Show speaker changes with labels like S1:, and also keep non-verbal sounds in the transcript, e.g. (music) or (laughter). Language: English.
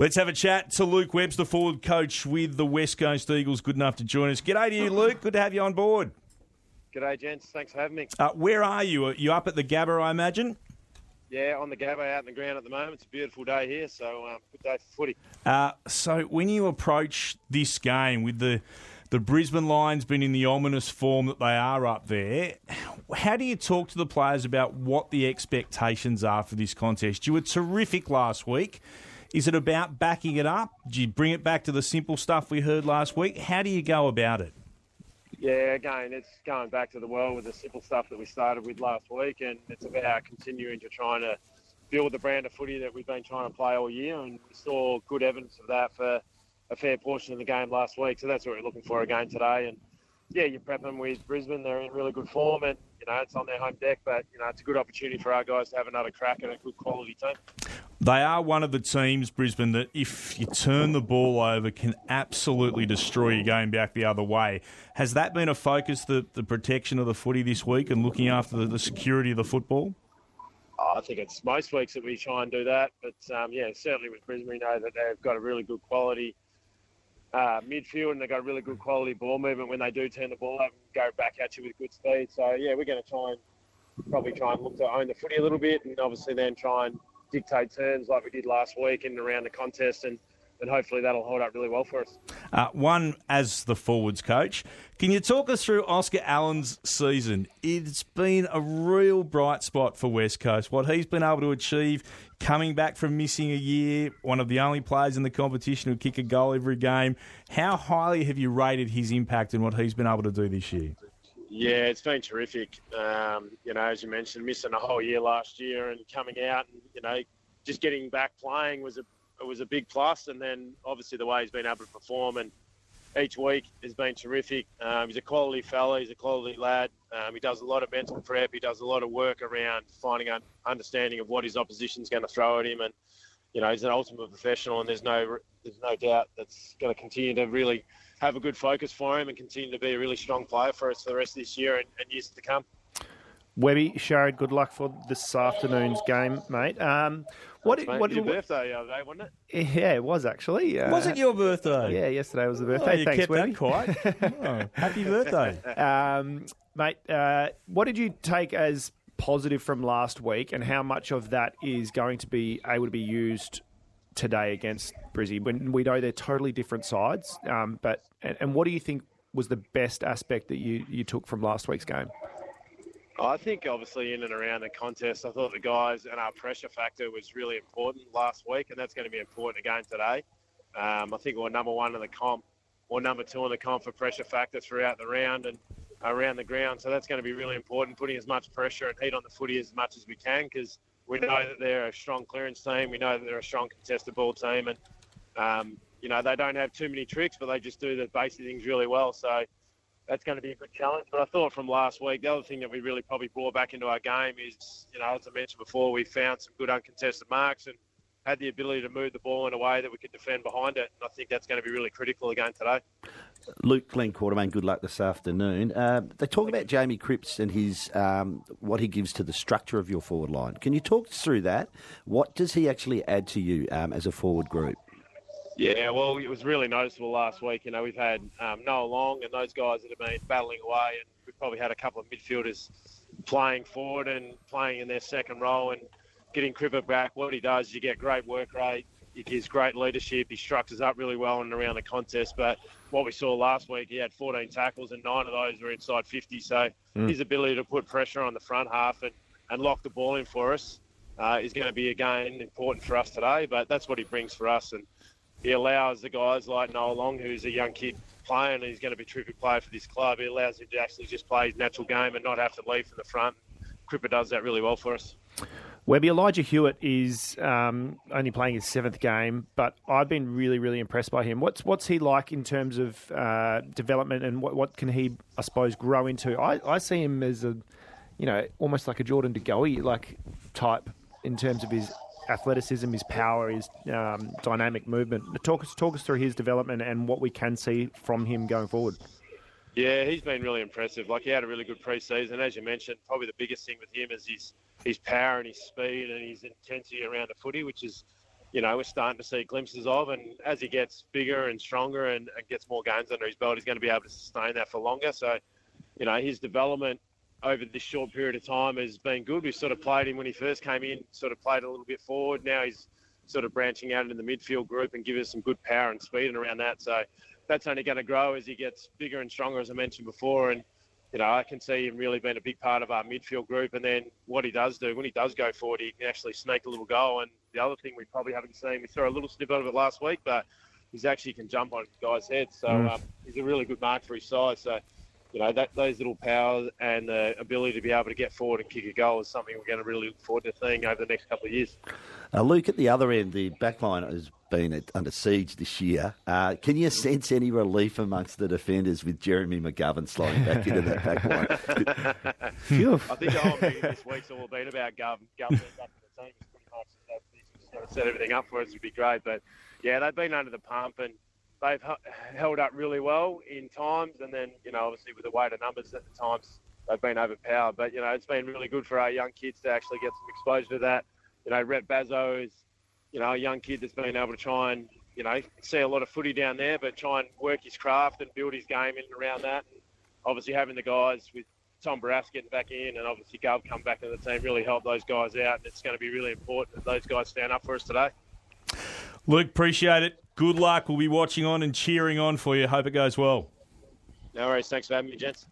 S1: Let's have a chat to Luke Webster, forward coach with the West Coast Eagles. Good enough to join us. G'day to you, Luke. Good to have you on board.
S2: G'day, gents. Thanks for having me.
S1: Uh, where are you? Are you up at the Gabba, I imagine?
S2: Yeah, on the Gabba, out in the ground at the moment. It's a beautiful day here, so um, good day for footy.
S1: Uh, so when you approach this game with the the Brisbane Lions being in the ominous form that they are up there, how do you talk to the players about what the expectations are for this contest? You were terrific last week. Is it about backing it up? Do you bring it back to the simple stuff we heard last week? How do you go about it?
S2: Yeah, again, it's going back to the well with the simple stuff that we started with last week, and it's about continuing to try to build the brand of footy that we've been trying to play all year, and we saw good evidence of that for a fair portion of the game last week. So that's what we're looking for again today. And yeah, you prep them with Brisbane; they're in really good form, and you know it's on their home deck. But you know it's a good opportunity for our guys to have another crack at a good quality team.
S1: They are one of the teams, Brisbane, that if you turn the ball over, can absolutely destroy your game back the other way. Has that been a focus, the, the protection of the footy this week and looking after the, the security of the football?
S2: Oh, I think it's most weeks that we try and do that. But um, yeah, certainly with Brisbane, we know that they've got a really good quality uh, midfield and they've got really good quality ball movement when they do turn the ball up and go back at you with good speed. So yeah, we're going to try and probably try and look to own the footy a little bit and obviously then try and dictate turns like we did last week and around the contest, and, and hopefully that'll hold up really well for us.
S1: Uh, one, as the forwards coach, can you talk us through Oscar Allen's season? It's been a real bright spot for West Coast. What he's been able to achieve coming back from missing a year, one of the only players in the competition who kick a goal every game. How highly have you rated his impact and what he's been able to do this year?
S2: Yeah, it's been terrific. Um, you know, as you mentioned, missing a whole year last year and coming out and you know just getting back playing was a was a big plus. And then obviously the way he's been able to perform and each week has been terrific. Um, he's a quality fella. He's a quality lad. Um, he does a lot of mental prep. He does a lot of work around finding an understanding of what his opposition's going to throw at him. And you know, he's an ultimate professional. And there's no there's no doubt that's going to continue to really have a good focus for him and continue to be a really strong player for us for the rest of this year and, and years to come.
S3: Webby, Sharad, good luck for this afternoon's game, mate. Um,
S2: what, Thanks, mate. what, your what, birthday the other day, wasn't it?
S3: Yeah, it was actually.
S1: Uh, was it your birthday?
S3: Yeah, yesterday was the birthday. Oh,
S1: you
S3: Thanks,
S1: kept
S3: Webby.
S1: that quiet. oh, happy birthday, (laughs) (laughs)
S3: um, mate. Uh, what did you take as positive from last week, and how much of that is going to be able to be used today against Brizzy when we know they're totally different sides. Um, but and, and, what do you think was the best aspect that you, you took from last week's game?
S2: I think obviously in and around the contest, I thought the guys and our pressure factor was really important last week, and that's going to be important again today. Um, I think we're number one in the comp, or number two in the comp for pressure factor throughout the round and around the ground. So that's going to be really important, putting as much pressure and heat on the footy as much as we can, because we know that they're a strong clearance team. We know that they're a strong contested ball team, and um, you know they don't have too many tricks, but they just do the basic things really well. So that's going to be a good challenge. But I thought from last week, the other thing that we really probably brought back into our game is, you know, as I mentioned before, we found some good uncontested marks and had the ability to move the ball in a way that we could defend behind it. And I think that's going to be really critical again today.
S4: Luke Glenn Quartermain, good luck this afternoon. Uh, they talk about Jamie Cripps and his um, what he gives to the structure of your forward line. Can you talk through that? What does he actually add to you um, as a forward group?
S2: Yeah, well, it was really noticeable last week. You know, we've had um, Noah Long and those guys that have been battling away, and we've probably had a couple of midfielders playing forward and playing in their second role and getting Cripper back. What he does, you get great work rate, he gives great leadership, he structures up really well and around the contest. But what we saw last week, he had 14 tackles and nine of those were inside 50. So mm. his ability to put pressure on the front half and, and lock the ball in for us uh, is going to be again important for us today. But that's what he brings for us and he allows the guys like Noah Long, who's a young kid playing, and he's going to be a terrific player for this club. He allows him to actually just play his natural game and not have to lead from the front. Cripper does that really well for us.
S3: Webby Elijah Hewett is um, only playing his seventh game, but I've been really, really impressed by him. What's what's he like in terms of uh, development, and what, what can he, I suppose, grow into? I, I see him as a, you know, almost like a Jordan De Goey like type in terms of his athleticism, his power, his um, dynamic movement. Talk us, talk us through his development and what we can see from him going forward.
S2: Yeah, he's been really impressive. Like he had a really good preseason, as you mentioned. Probably the biggest thing with him is his his power and his speed and his intensity around the footy, which is you know, we're starting to see glimpses of. And as he gets bigger and stronger and, and gets more games under his belt, he's going to be able to sustain that for longer. So, you know, his development over this short period of time has been good. We sort of played him when he first came in, sort of played a little bit forward. Now he's sort of branching out into the midfield group and give us some good power and speed and around that. So that's only going to grow as he gets bigger and stronger, as I mentioned before. And you know, I can see him really being a big part of our midfield group. And then what he does do when he does go forward, he can actually sneak a little goal. And the other thing we probably haven't seen, we saw a little snippet of it last week, but he's actually can jump on guys' heads. So mm. um, he's a really good mark for his size. So you know, that, those little powers and the ability to be able to get forward and kick a goal is something we're going to really look forward to seeing over the next couple of years.
S4: Uh, Luke, at the other end, the backline has been at, under siege this year. Uh, can you sense any relief amongst the defenders with Jeremy McGovern sliding back into that backline? (laughs)
S2: I think the whole meeting this week's all been about Gov, Gov back in the team. It's pretty much that sort of set everything up for us would be great. But yeah, they've been under the pump and they've held up really well in times, and then you know obviously with the weight of numbers at the times they've been overpowered. But you know it's been really good for our young kids to actually get some exposure to that. You know, Rhett Bazzo is you know a young kid that's been able to try and you know see a lot of footy down there, but try and work his craft and build his game in and around that. And obviously having the guys with Tom Barrass getting back in and obviously Gov come back into the team really helped those guys out. And it's going to be really important that those guys stand up for us today.
S1: Luke, appreciate it. Good luck. We'll be watching on and cheering on for you. Hope it goes well.
S2: No worries. Thanks for having me, gents.